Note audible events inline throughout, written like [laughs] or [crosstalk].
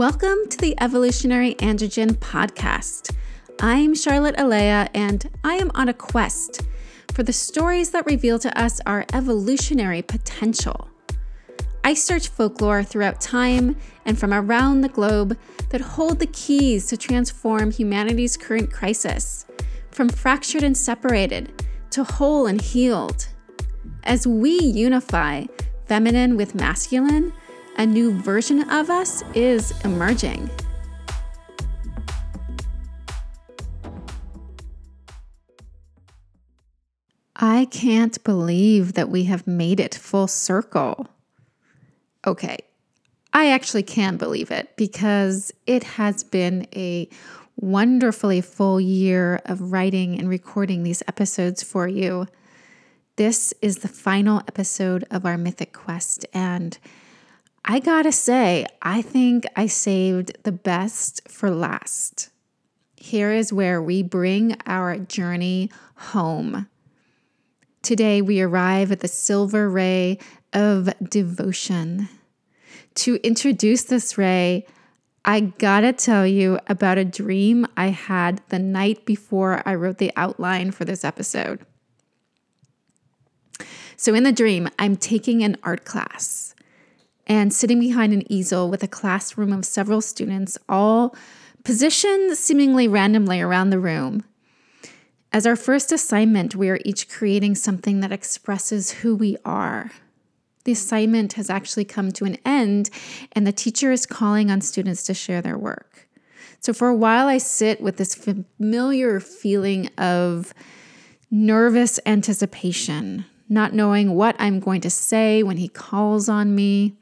Welcome to the Evolutionary Androgyne Podcast. I'm Charlotte Alea, and I am on a quest for the stories that reveal to us our evolutionary potential. I search folklore throughout time and from around the globe that hold the keys to transform humanity's current crisis from fractured and separated to whole and healed. As we unify feminine with masculine, a new version of us is emerging. I can't believe that we have made it full circle. Okay, I actually can believe it because it has been a wonderfully full year of writing and recording these episodes for you. This is the final episode of our Mythic Quest, and I gotta say, I think I saved the best for last. Here is where we bring our journey home. Today, we arrive at the silver ray of devotion. To introduce this ray, I gotta tell you about a dream I had the night before I wrote the outline for this episode. So, in the dream, I'm taking an art class and sitting behind an easel with a classroom of several students, all positioned seemingly randomly around the room. As our first assignment, we are each creating something that expresses who we are. The assignment has actually come to an end, and the teacher is calling on students to share their work. So, for a while, I sit with this familiar feeling of nervous anticipation, not knowing what I'm going to say when he calls on me.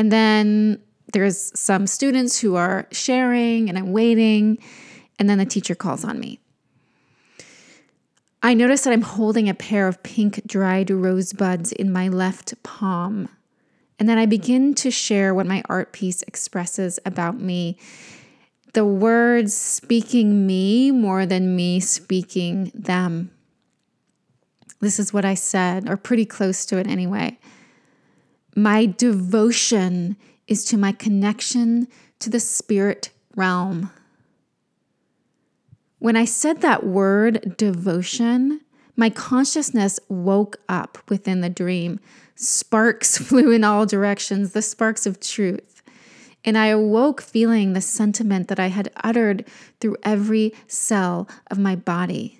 And then there's some students who are sharing and I'm waiting, and then the teacher calls on me. I notice that I'm holding a pair of pink dried rosebuds in my left palm. And then I begin to share what my art piece expresses about me. The words speaking me more than me speaking them. This is what I said, or pretty close to it anyway. My devotion is to my connection to the spirit realm. When I said that word, devotion, my consciousness woke up within the dream. Sparks [laughs] flew in all directions, the sparks of truth. And I awoke feeling the sentiment that I had uttered through every cell of my body.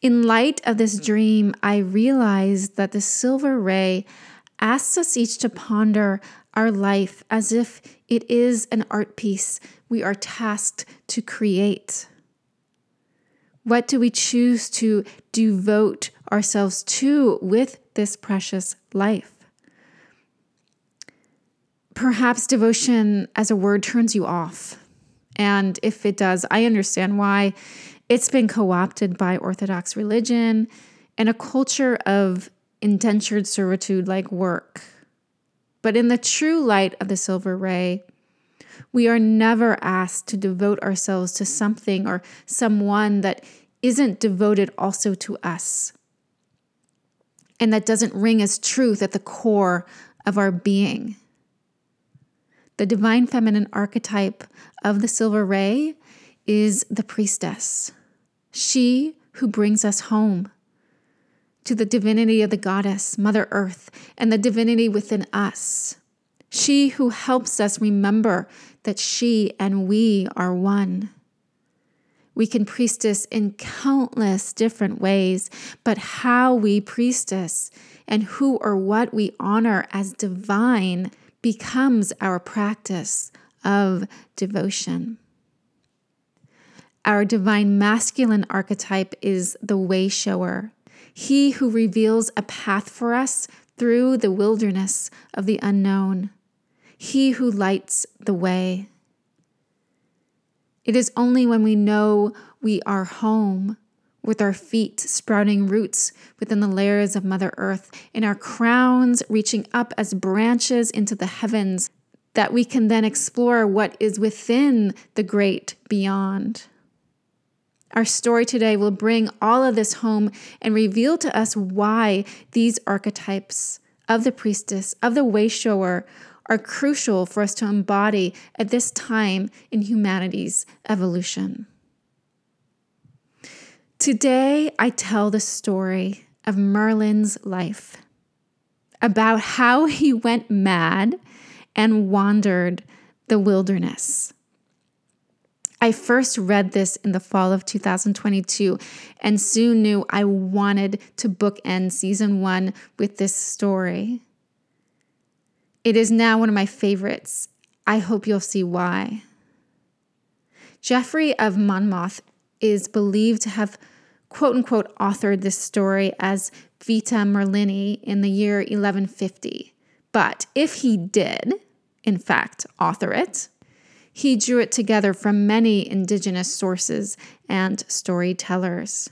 In light of this dream, I realized that the silver ray asks us each to ponder our life as if it is an art piece we are tasked to create. What do we choose to devote ourselves to with this precious life? Perhaps devotion as a word turns you off. And if it does, I understand why. It's been co opted by Orthodox religion and a culture of indentured servitude like work. But in the true light of the silver ray, we are never asked to devote ourselves to something or someone that isn't devoted also to us and that doesn't ring as truth at the core of our being. The divine feminine archetype of the silver ray is the priestess, she who brings us home to the divinity of the goddess, Mother Earth, and the divinity within us. She who helps us remember that she and we are one. We can priestess in countless different ways, but how we priestess and who or what we honor as divine becomes our practice of devotion. Our divine masculine archetype is the way shower, he who reveals a path for us through the wilderness of the unknown he who lights the way. It is only when we know we are home, with our feet sprouting roots within the layers of Mother Earth, and our crowns reaching up as branches into the heavens, that we can then explore what is within the great beyond. Our story today will bring all of this home and reveal to us why these archetypes of the priestess, of the way shower, are crucial for us to embody at this time in humanity's evolution. Today, I tell the story of Merlin's life, about how he went mad and wandered the wilderness. I first read this in the fall of 2022 and soon knew I wanted to bookend season one with this story. It is now one of my favorites. I hope you'll see why. Geoffrey of Monmouth is believed to have quote unquote authored this story as Vita Merlini in the year 1150. But if he did, in fact, author it, he drew it together from many indigenous sources and storytellers.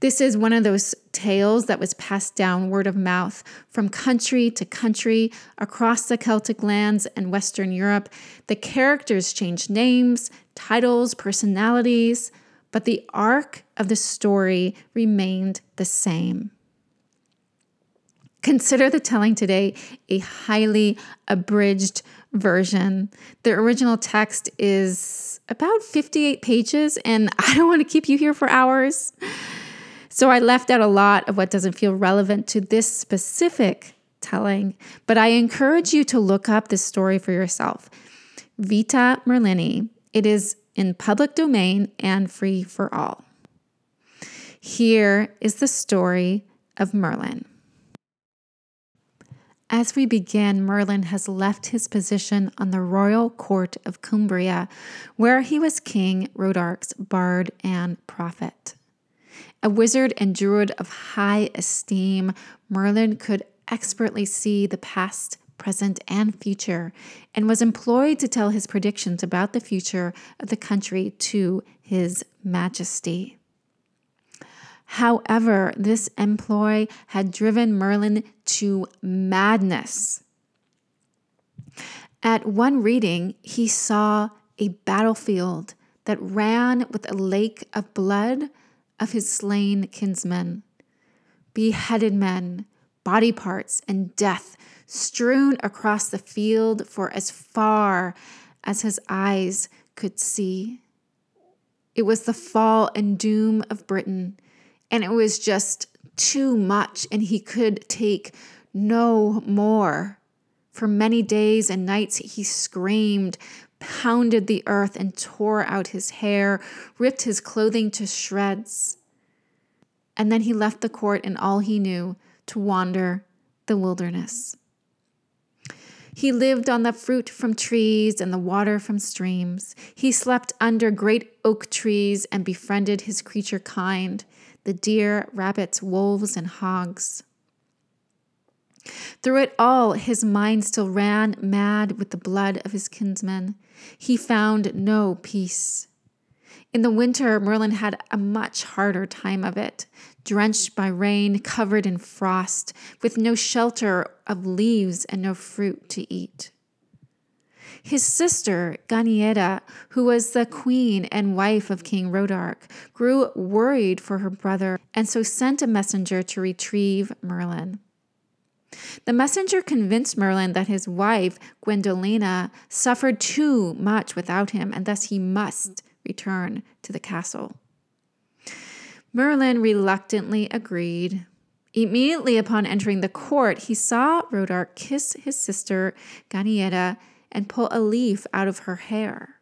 This is one of those tales that was passed down word of mouth from country to country across the Celtic lands and Western Europe. The characters changed names, titles, personalities, but the arc of the story remained the same. Consider the telling today a highly abridged version. The original text is about 58 pages, and [laughs] I don't want to keep you here for hours. So I left out a lot of what doesn't feel relevant to this specific telling, but I encourage you to look up this story for yourself. Vita Merlini. It is in public domain and free for all. Here is the story of Merlin. As we begin, Merlin has left his position on the royal court of Cumbria, where he was King Rodarch's bard and prophet. A wizard and druid of high esteem, Merlin could expertly see the past, present, and future, and was employed to tell his predictions about the future of the country to His Majesty. However, this employ had driven Merlin to madness. At one reading, he saw a battlefield that ran with a lake of blood of his slain kinsmen, beheaded men, body parts, and death strewn across the field for as far as his eyes could see. It was the fall and doom of Britain and it was just too much, and he could take no more. For many days and nights he screamed, pounded the earth, and tore out his hair, ripped his clothing to shreds. And then he left the court and all he knew to wander the wilderness. He lived on the fruit from trees and the water from streams. He slept under great oak trees and befriended his creature kind the deer, rabbits, wolves, and hogs. Through it all, his mind still ran mad with the blood of his kinsmen. He found no peace. In the winter, Merlin had a much harder time of it, drenched by rain, covered in frost, with no shelter of leaves and no fruit to eat. His sister, Ganieda, who was the queen and wife of King Rodarch, grew worried for her brother and so sent a messenger to retrieve Merlin. The messenger convinced Merlin that his wife, Gwendolina, suffered too much without him and thus he must return to the castle. Merlin reluctantly agreed. Immediately upon entering the court, he saw Rodarch kiss his sister Ganieda and pull a leaf out of her hair.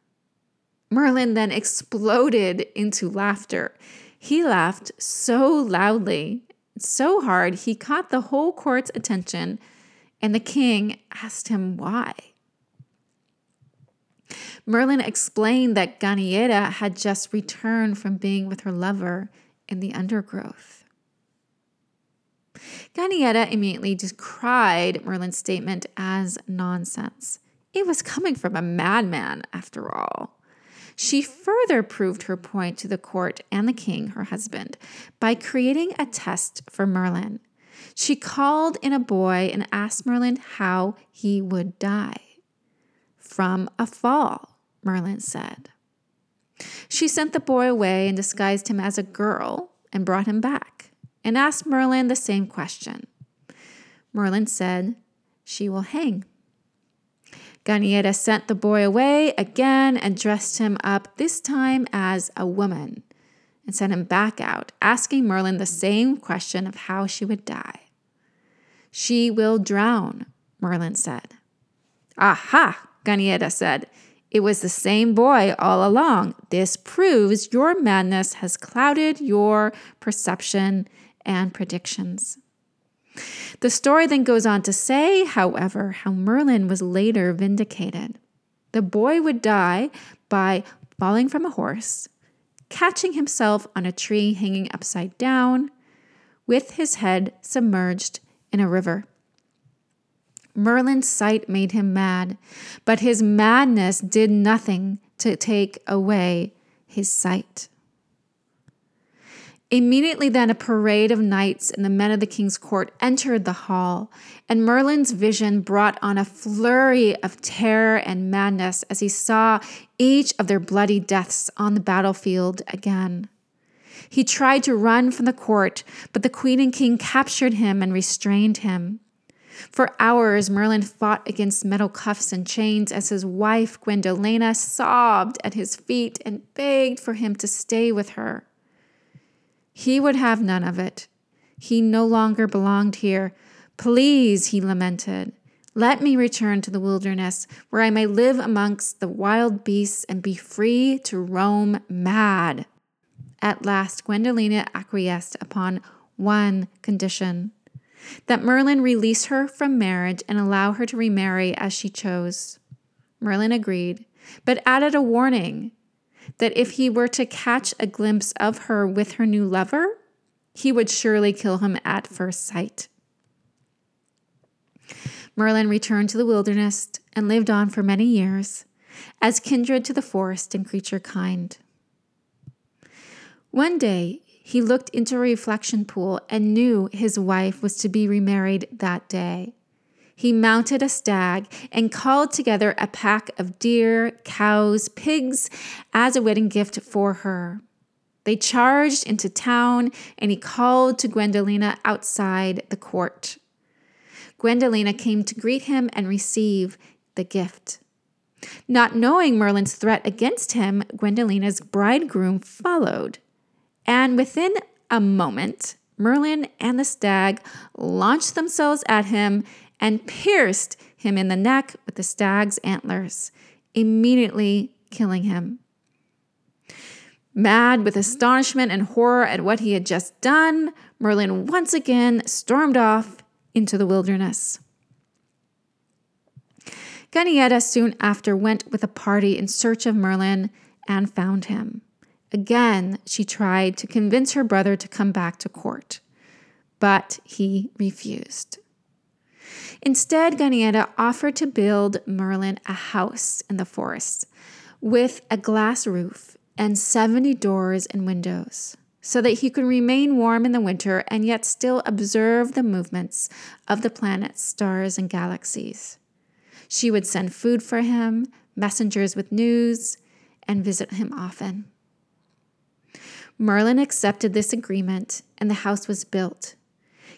Merlin then exploded into laughter. He laughed so loudly, so hard, he caught the whole court's attention, and the king asked him why. Merlin explained that Ganieda had just returned from being with her lover in the undergrowth. Ganieda immediately decried Merlin's statement as nonsense. It was coming from a madman, after all. She further proved her point to the court and the king, her husband, by creating a test for Merlin. She called in a boy and asked Merlin how he would die. From a fall, Merlin said. She sent the boy away and disguised him as a girl and brought him back and asked Merlin the same question. Merlin said, She will hang. Ganieda sent the boy away again and dressed him up, this time as a woman, and sent him back out, asking Merlin the same question of how she would die. She will drown, Merlin said. Aha, Ganieda said. It was the same boy all along. This proves your madness has clouded your perception and predictions. The story then goes on to say, however, how Merlin was later vindicated. The boy would die by falling from a horse, catching himself on a tree hanging upside down, with his head submerged in a river. Merlin's sight made him mad, but his madness did nothing to take away his sight. Immediately then, a parade of knights and the men of the king's court entered the hall, and Merlin's vision brought on a flurry of terror and madness as he saw each of their bloody deaths on the battlefield again. He tried to run from the court, but the queen and king captured him and restrained him. For hours, Merlin fought against metal cuffs and chains as his wife, Gwendolina, sobbed at his feet and begged for him to stay with her. He would have none of it. He no longer belonged here. Please, he lamented, let me return to the wilderness where I may live amongst the wild beasts and be free to roam mad. At last, Gwendolina acquiesced upon one condition that Merlin release her from marriage and allow her to remarry as she chose. Merlin agreed, but added a warning that if he were to catch a glimpse of her with her new lover, he would surely kill him at first sight. Merlin returned to the wilderness and lived on for many years, as kindred to the forest and creature kind. One day, he looked into a reflection pool and knew his wife was to be remarried that day. He mounted a stag and called together a pack of deer, cows, pigs as a wedding gift for her. They charged into town and he called to Gwendolina outside the court. Gwendolina came to greet him and receive the gift. Not knowing Merlin's threat against him, Gwendolina's bridegroom followed. And within a moment, Merlin and the stag launched themselves at him and pierced him in the neck with the stag's antlers, immediately killing him. Mad with astonishment and horror at what he had just done, Merlin once again stormed off into the wilderness. Ganieda soon after went with a party in search of Merlin and found him. Again, she tried to convince her brother to come back to court, but he refused. Instead, Ganieda offered to build Merlin a house in the forest with a glass roof and 70 doors and windows so that he could remain warm in the winter and yet still observe the movements of the planets, stars, and galaxies. She would send food for him, messengers with news, and visit him often. Merlin accepted this agreement, and the house was built.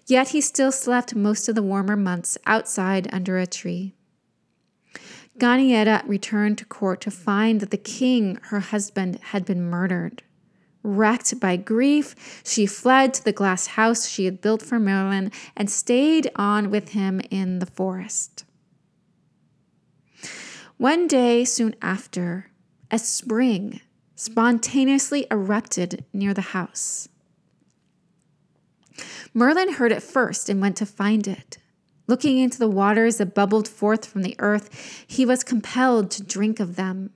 Yet he still slept most of the warmer months outside under a tree. Ganieda returned to court to find that the king, her husband, had been murdered. Wrecked by grief, she fled to the glass house she had built for Merlin and stayed on with him in the forest. One day soon after, a spring spontaneously erupted near the house. Merlin heard it first and went to find it. Looking into the waters that bubbled forth from the earth, he was compelled to drink of them.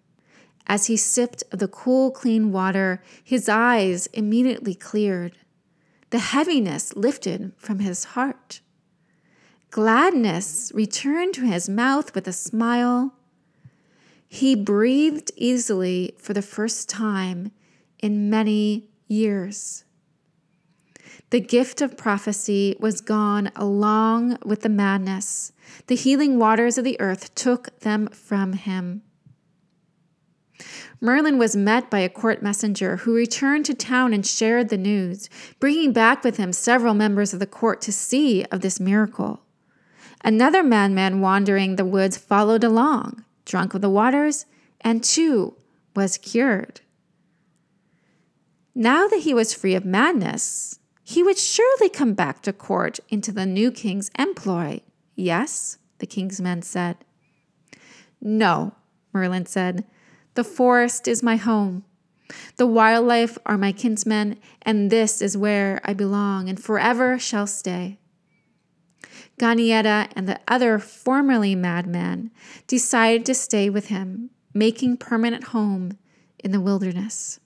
As he sipped of the cool, clean water, his eyes immediately cleared. The heaviness lifted from his heart. Gladness returned to his mouth with a smile, he breathed easily for the first time in many years. The gift of prophecy was gone along with the madness. The healing waters of the earth took them from him. Merlin was met by a court messenger who returned to town and shared the news, bringing back with him several members of the court to see of this miracle. Another madman wandering the woods followed along, drunk of the waters, and too was cured. Now that he was free of madness, he would surely come back to court into the new king's employ. Yes, the king's men said. No, Merlin said. The forest is my home. The wildlife are my kinsmen, and this is where I belong and forever shall stay. Ganieda and the other formerly madman decided to stay with him, making permanent home in the wilderness.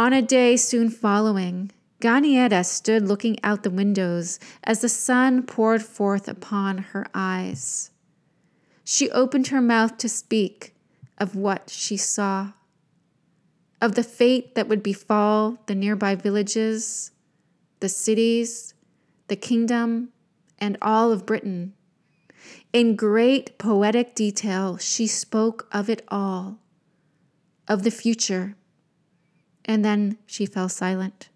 On a day soon following, Ganieda stood looking out the windows as the sun poured forth upon her eyes. She opened her mouth to speak of what she saw, of the fate that would befall the nearby villages, the cities, the kingdom, and all of Britain. In great poetic detail, she spoke of it all, of the future, and then she fell silent.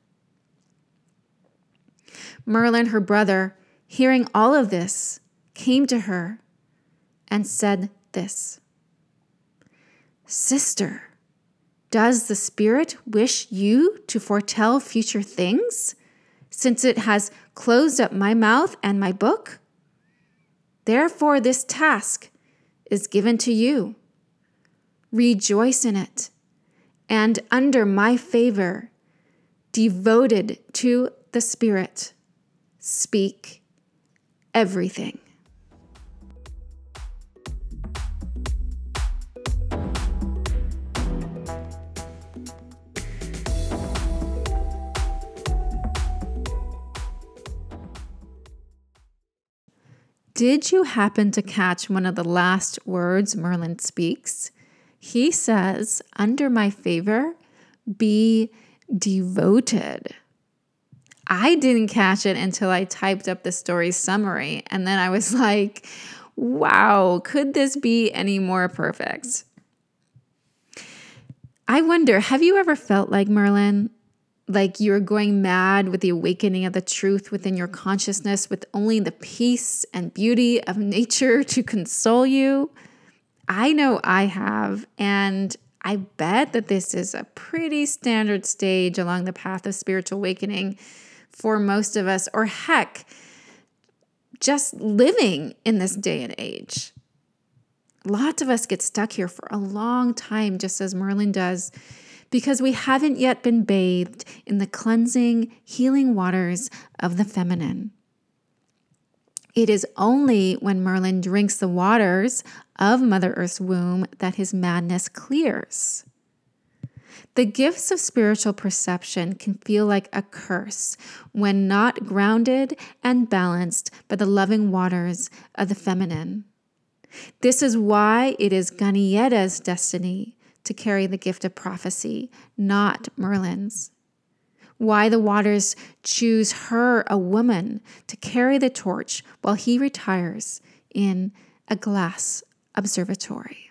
Merlin, her brother, hearing all of this, came to her and said this Sister, does the Spirit wish you to foretell future things, since it has closed up my mouth and my book? Therefore, this task is given to you. Rejoice in it, and under my favor, devoted to the Spirit, speak everything. Did you happen to catch one of the last words Merlin speaks? He says, Under my favor, be devoted. I didn't catch it until I typed up the story summary. And then I was [laughs] like, wow, could this be any more perfect? I wonder, have you ever felt like Merlin? like you're going mad with the awakening of the truth within your consciousness with only the peace and beauty of nature to console you. I know I have, and I bet that this is a pretty standard stage along the path of spiritual awakening for most of us, or heck, just living in this day and age. Lots of us get stuck here for a long time, just as Merlin does because we haven't yet been bathed in the cleansing, healing waters of the feminine. It is only when Merlin drinks the waters of Mother Earth's womb that his madness clears. The gifts of spiritual perception can feel like a curse when not grounded and balanced by the loving waters of the feminine. This is why it is Ganieda's destiny to carry the gift of prophecy, not Merlin's. Why the waters choose her, a woman, to carry the torch while he retires in a glass observatory.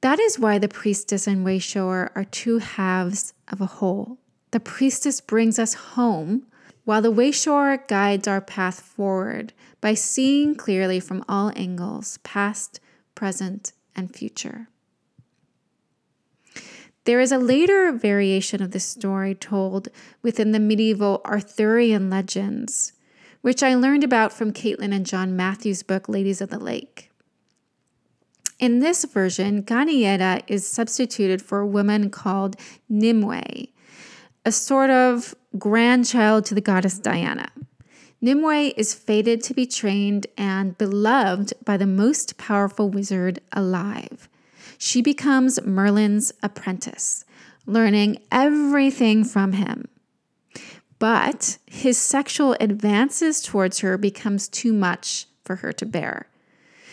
That is why the priestess and wayshower are two halves of a whole. The priestess brings us home, while the wayshower guides our path forward by seeing clearly from all angles, past, present, and future. There is a later variation of this story told within the medieval Arthurian legends, which I learned about from Caitlin and John Matthews' book, Ladies of the Lake. In this version, Ganieda is substituted for a woman called Nimue, a sort of grandchild to the goddess Diana. Nimue is fated to be trained and beloved by the most powerful wizard alive. She becomes Merlin's apprentice, learning everything from him. But his sexual advances towards her becomes too much for her to bear.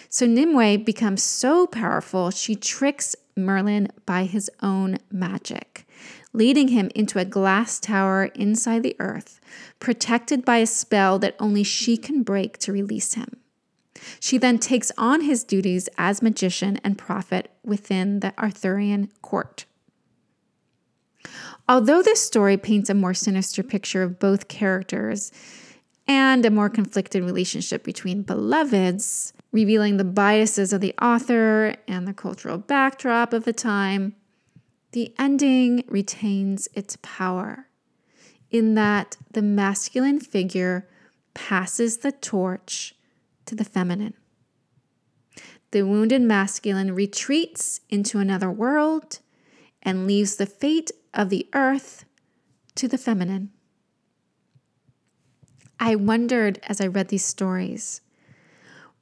So Nimue becomes so powerful, she tricks Merlin by his own magic, leading him into a glass tower inside the earth, protected by a spell that only she can break to release him. She then takes on his duties as magician and prophet within the Arthurian court. Although this story paints a more sinister picture of both characters and a more conflicted relationship between beloveds, revealing the biases of the author and the cultural backdrop of the time, the ending retains its power in that the masculine figure passes the torch to the feminine. The wounded masculine retreats into another world and leaves the fate of the earth to the feminine. I wondered as I read these stories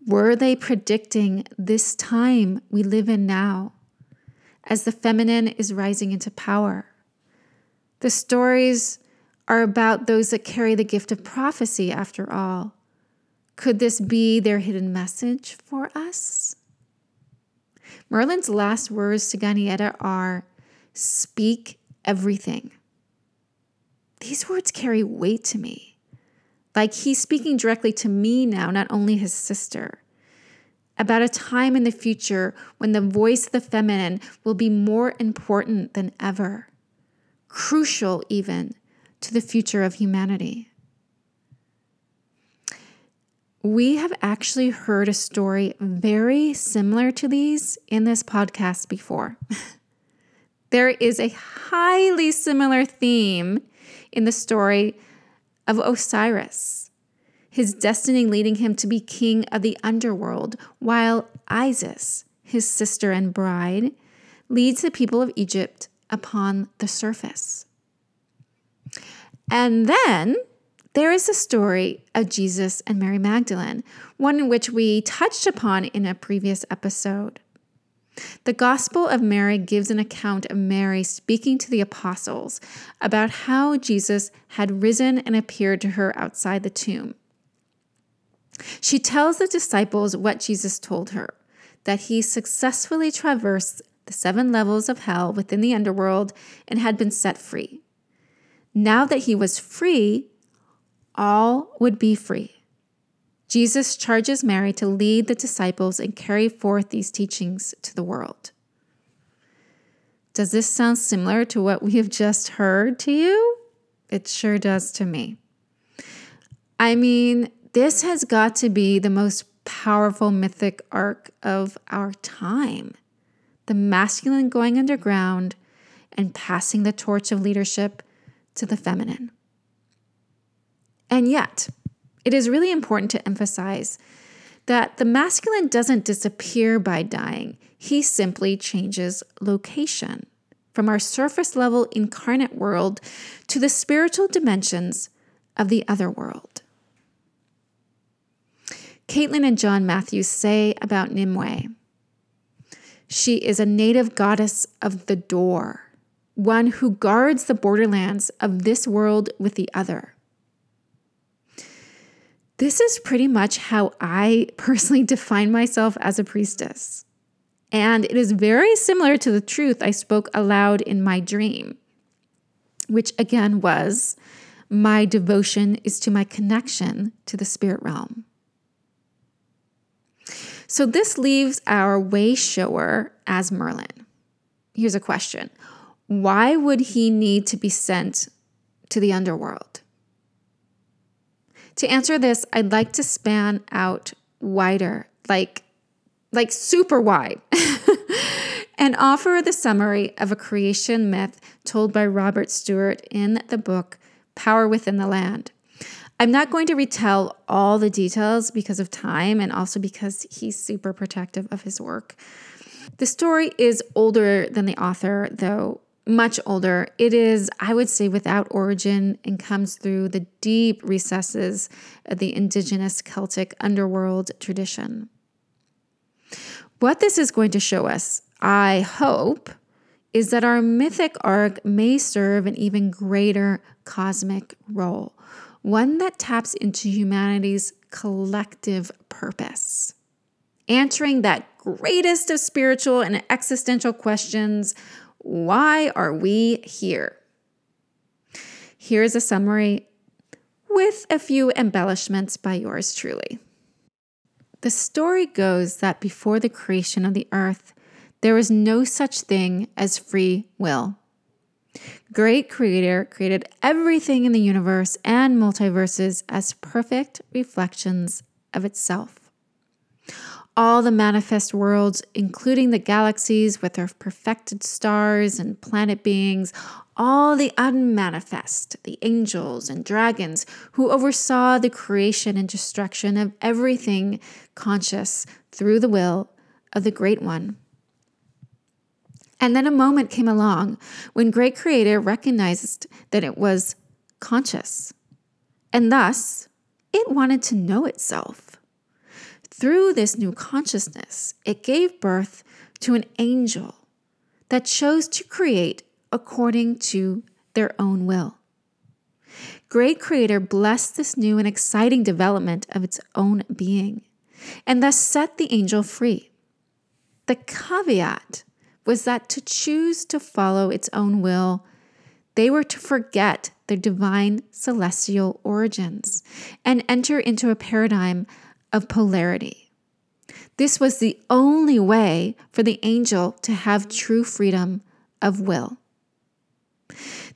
were they predicting this time we live in now as the feminine is rising into power? The stories are about those that carry the gift of prophecy, after all. Could this be their hidden message for us? Merlin's last words to Ganieda are speak everything. These words carry weight to me. Like he's speaking directly to me now, not only his sister. About a time in the future when the voice of the feminine will be more important than ever, crucial even to the future of humanity. We have actually heard a story very similar to these in this podcast before. [laughs] there is a highly similar theme in the story of Osiris, his destiny leading him to be king of the underworld, while Isis, his sister and bride, leads the people of Egypt upon the surface. And then there is a story of Jesus and Mary Magdalene, one in which we touched upon in a previous episode. The Gospel of Mary gives an account of Mary speaking to the apostles about how Jesus had risen and appeared to her outside the tomb. She tells the disciples what Jesus told her that he successfully traversed the seven levels of hell within the underworld and had been set free. Now that he was free, all would be free. Jesus charges Mary to lead the disciples and carry forth these teachings to the world. Does this sound similar to what we have just heard to you? It sure does to me. I mean, this has got to be the most powerful mythic arc of our time. The masculine going underground and passing the torch of leadership to the feminine. And yet, it is really important to emphasize that the masculine doesn't disappear by dying, he simply changes location from our surface level incarnate world to the spiritual dimensions of the other world. Caitlin and John Matthews say about Nimue she is a native goddess of the door, one who guards the borderlands of this world with the other. This is pretty much how I personally [laughs] define myself as a priestess. And it is very similar to the truth I spoke aloud in my dream, which again was my devotion is to my connection to the spirit realm. So this leaves our way shower as Merlin. Here's a question Why would he need to be sent to the underworld? To answer this, I'd like to span out wider, like like super wide. [laughs] and offer the summary of a creation myth told by Robert Stewart in the book Power Within the Land. I'm not going to retell all the details because of time and also because he's super protective of his work. The story is older than the author, though, much older. It is, I would say, without origin and comes through the deep recesses of the indigenous Celtic underworld tradition. What this is going to show us, I hope, is that our mythic arc may serve an even greater cosmic role, one that taps into humanity's collective purpose. Answering that greatest of spiritual and existential questions why are we here? Here's a summary with a few embellishments by yours truly. The story goes that before the creation of the earth, there was no such thing as free will. great creator created everything in the universe and multiverses as perfect reflections of itself. All the manifest worlds, including the galaxies with their perfected stars and planet beings, all the unmanifest, the angels and dragons who oversaw the creation and destruction of everything conscious through the will of the Great One. And then a moment came along when Great Creator recognized that it was conscious, and thus it wanted to know itself. Through this new consciousness, it gave birth to an angel that chose to create according to their own will. Great Creator blessed this new and exciting development of its own being and thus set the angel free. The caveat was that to choose to follow its own will, they were to forget their divine celestial origins and enter into a paradigm of polarity. This was the only way for the angel to have true freedom of will.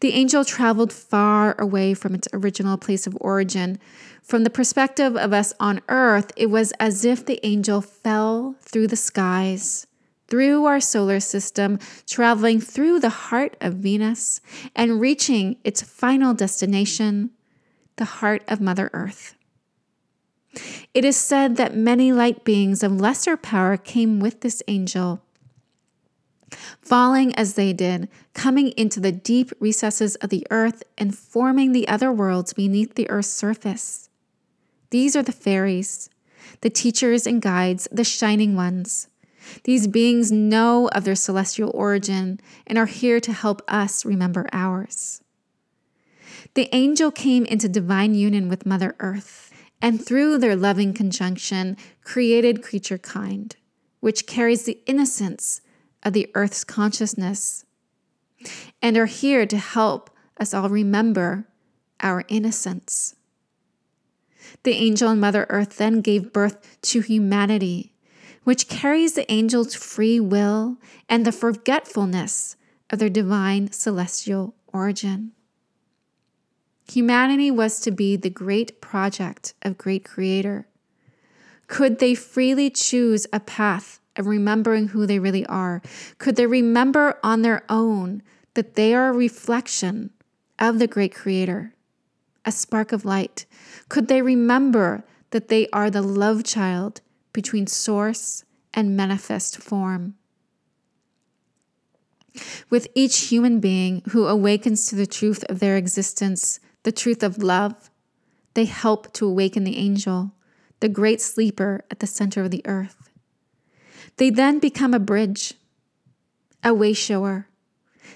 The angel traveled far away from its original place of origin. From the perspective of us on earth, it was as if the angel fell through the skies, through our solar system, traveling through the heart of Venus and reaching its final destination, the heart of Mother Earth. It is said that many light beings of lesser power came with this angel falling as they did, coming into the deep recesses of the earth and forming the other worlds beneath the earth's surface. These are the fairies, the teachers and guides, the shining ones. These beings know of their celestial origin and are here to help us remember ours. The angel came into divine union with Mother Earth, and through their loving conjunction, created creature kind, which carries the innocence of the earth's consciousness and are here to help us all remember our innocence. The angel and Mother Earth then gave birth to humanity, which carries the angel's free will and the forgetfulness of their divine celestial origin. Humanity was to be the great project of great creator. Could they freely choose a path of remembering who they really are? Could they remember on their own that they are a reflection of the great creator, a spark of light? Could they remember that they are the love child between source and manifest form? With each human being who awakens to the truth of their existence, the truth of love, they help to awaken the angel, the great sleeper at the center of the earth. They then become a bridge, a way shower.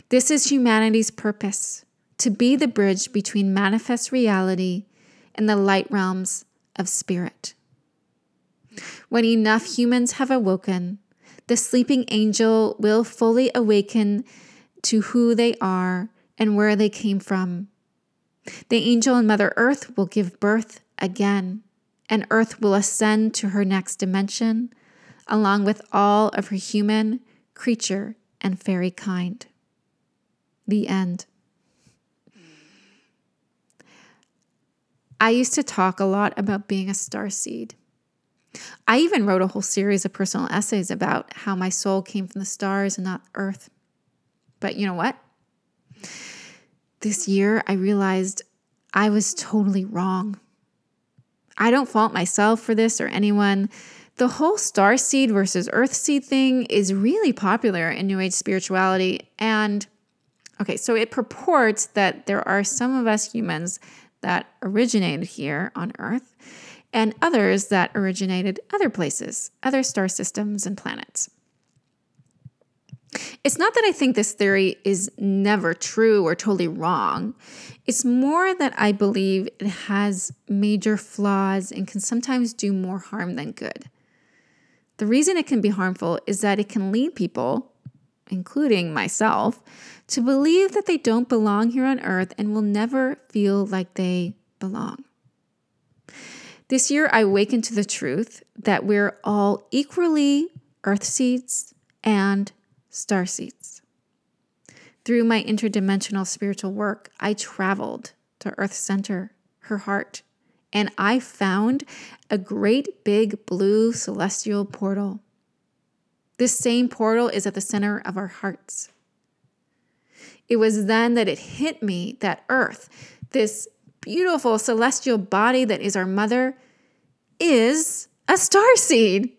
This is humanity's purpose to be the bridge between manifest reality and the light realms of spirit. When enough humans have awoken, the sleeping angel will fully awaken to who they are and where they came from. The angel and Mother Earth will give birth again, and Earth will ascend to her next dimension along with all of her human, creature, and fairy kind. The end. I used to talk a lot about being a star seed. I even wrote a whole series of personal essays about how my soul came from the stars and not Earth. But you know what? This year, I realized I was totally wrong. I don't fault myself for this or anyone. The whole star seed versus earth seed thing is really popular in New Age spirituality. And okay, so it purports that there are some of us humans that originated here on Earth and others that originated other places, other star systems and planets. It's not that I think this theory is never true or totally wrong. It's more that I believe it has major flaws and can sometimes do more harm than good. The reason it can be harmful is that it can lead people, including myself, to believe that they don't belong here on earth and will never feel like they belong. This year, I awakened to the truth that we're all equally earth seeds and star seeds. through my interdimensional spiritual work, I traveled to Earth Center, her heart, and I found a great big blue celestial portal. This same portal is at the center of our hearts. It was then that it hit me that Earth, this beautiful celestial body that is our mother, is a star seed.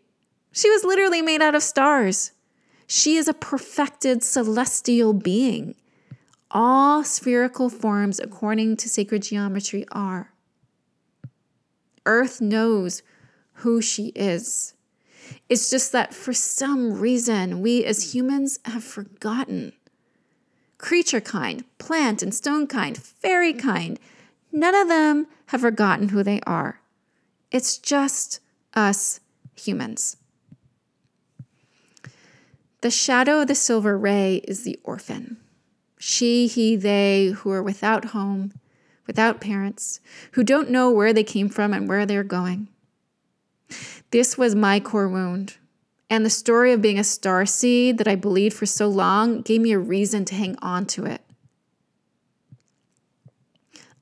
She was literally made out of stars. She is a perfected celestial being. All spherical forms, according to sacred geometry, are. Earth knows who she is. It's just that for some reason, we as humans have forgotten. Creature kind, plant and stone kind, fairy kind, none of them have forgotten who they are. It's just us humans. The shadow of the silver ray is the orphan. She, he, they who are without home, without parents, who don't know where they came from and where they're going. This was my core wound. And the story of being a star seed that I believed for so long gave me a reason to hang on to it.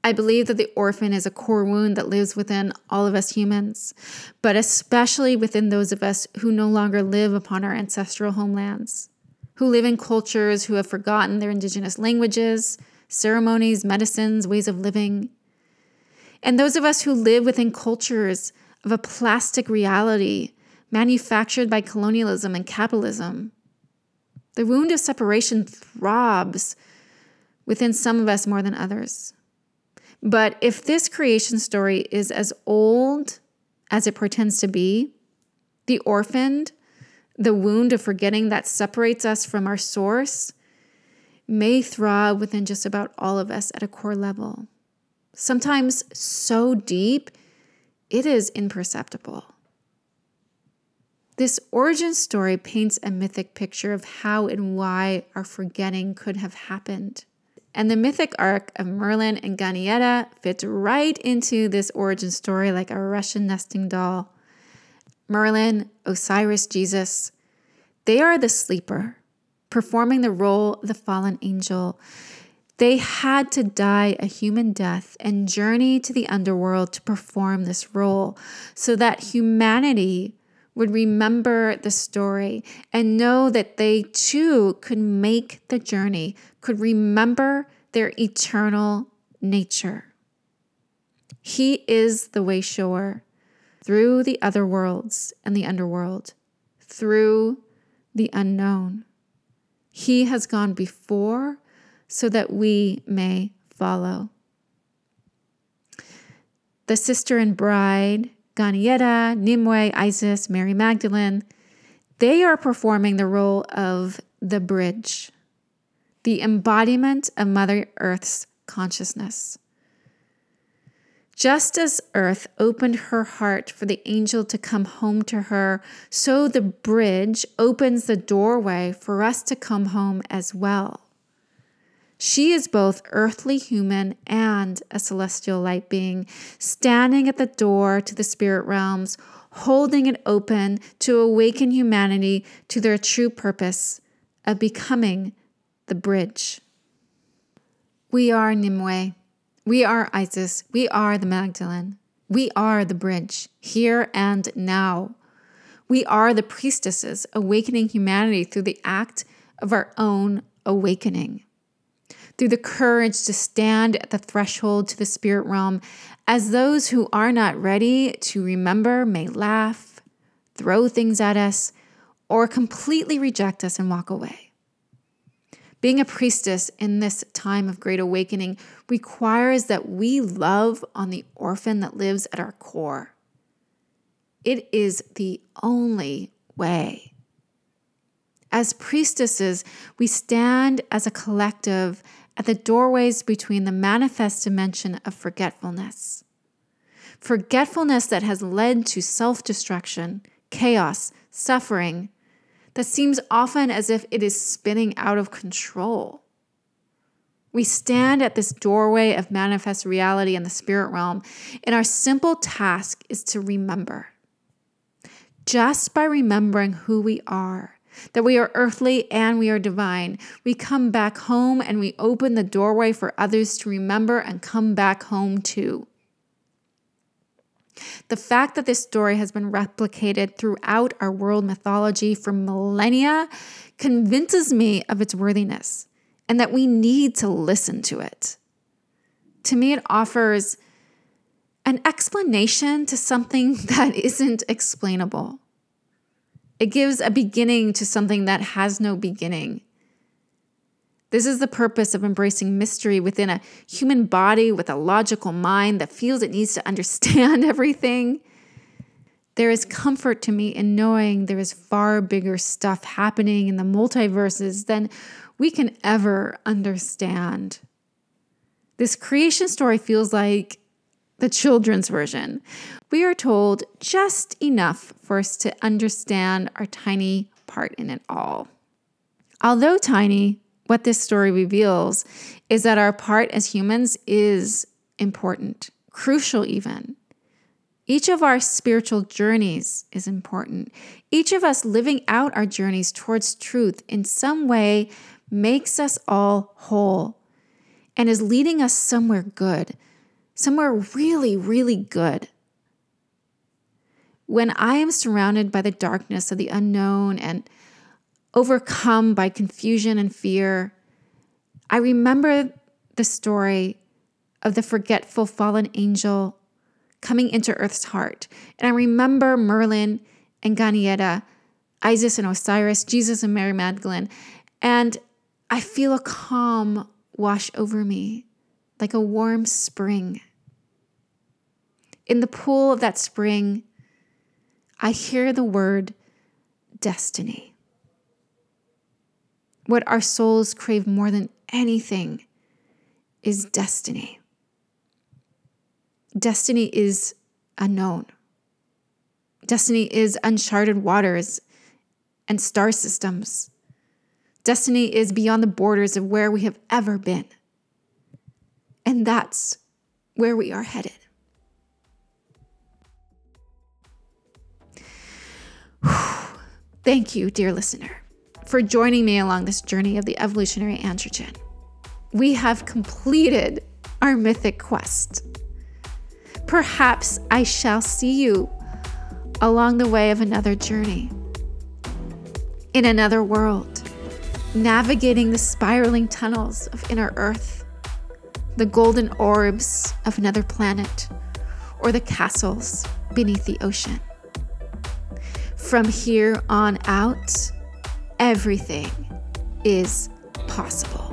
I believe that the orphan is a core wound that lives within all of us humans, but especially within those of us who no longer live upon our ancestral homelands, who live in cultures who have forgotten their indigenous languages, ceremonies, medicines, ways of living. And those of us who live within cultures of a plastic reality manufactured by colonialism and capitalism. The wound of separation throbs within some of us more than others. But if this creation story is as old as it pretends to be, the orphaned, the wound of forgetting that separates us from our source, may throb within just about all of us at a core level. Sometimes so deep, it is imperceptible. This origin story paints a mythic picture of how and why our forgetting could have happened. And the mythic arc of Merlin and Ganieda fits right into this origin story like a Russian nesting doll. Merlin, Osiris, Jesus, they are the sleeper, performing the role of the fallen angel. They had to die a human death and journey to the underworld to perform this role so that humanity would remember the story and know that they too could make the journey, could remember their eternal nature. He is the way shower through the other worlds and the underworld, through the unknown. He has gone before so that we may follow. The sister and bride Ganieda, Nimue, Isis, Mary Magdalene, they are performing the role of the bridge, the embodiment of Mother Earth's consciousness. Just as Earth opened her heart for the angel to come home to her, so the bridge opens the doorway for us to come home as well. She is both earthly human and a celestial light being, standing at the door to the spirit realms, holding it open to awaken humanity to their true purpose of becoming the bridge. We are Nimue. We are Isis. We are the Magdalene. We are the bridge, here and now. We are the priestesses awakening humanity through the act of our own awakening through the courage to stand at the threshold to the spirit realm, as those who are not ready to remember may laugh, throw things at us, or completely reject us and walk away. Being a priestess in this time of great awakening requires that we love on the orphan that lives at our core. It is the only way. As priestesses, we stand as a collective at the doorways between the manifest dimension of forgetfulness. Forgetfulness that has led to self destruction, chaos, suffering, that seems often as if it is spinning out of control. We stand at this doorway of manifest reality in the spirit realm, and our simple task is to remember. Just by remembering who we are, that we are earthly and we are divine. We come back home and we open the doorway for others to remember and come back home too. The fact that this story has been replicated throughout our world mythology for millennia convinces me of its worthiness and that we need to listen to it. To me, it offers an explanation to something [laughs] that isn't explainable. It gives a beginning to something that has no beginning. This is the purpose of embracing mystery within a human body with a logical mind that feels it needs to understand [laughs] everything. There is comfort to me in knowing there is far bigger stuff happening in the multiverses than we can ever understand. This creation story feels like the children's version. We are told just enough for us to understand our tiny part in it all. Although tiny, what this story reveals is that our part as humans is important, crucial even. Each of our spiritual journeys is important. Each of us living out our journeys towards truth in some way makes us all whole and is leading us somewhere good, somewhere really, really good. When I am surrounded by the darkness of the unknown and overcome by confusion and fear, I remember the story of the forgetful fallen angel coming into Earth's heart. And I remember Merlin and Ganieda, Isis and Osiris, Jesus and Mary Magdalene. And I feel a calm wash over me like a warm spring. In the pool of that spring, I hear the word destiny. What our souls crave more than anything is destiny. Destiny is unknown. Destiny is uncharted waters and star systems. Destiny is beyond the borders of where we have ever been. And that's where we are headed. [sighs] Thank you, dear listener, for joining me along this journey of the evolutionary androgyne. We have completed our mythic quest. Perhaps I shall see you along the way of another journey, in another world, navigating the spiraling tunnels of inner Earth, the golden orbs of another planet, or the castles beneath the ocean. From here on out, everything is possible.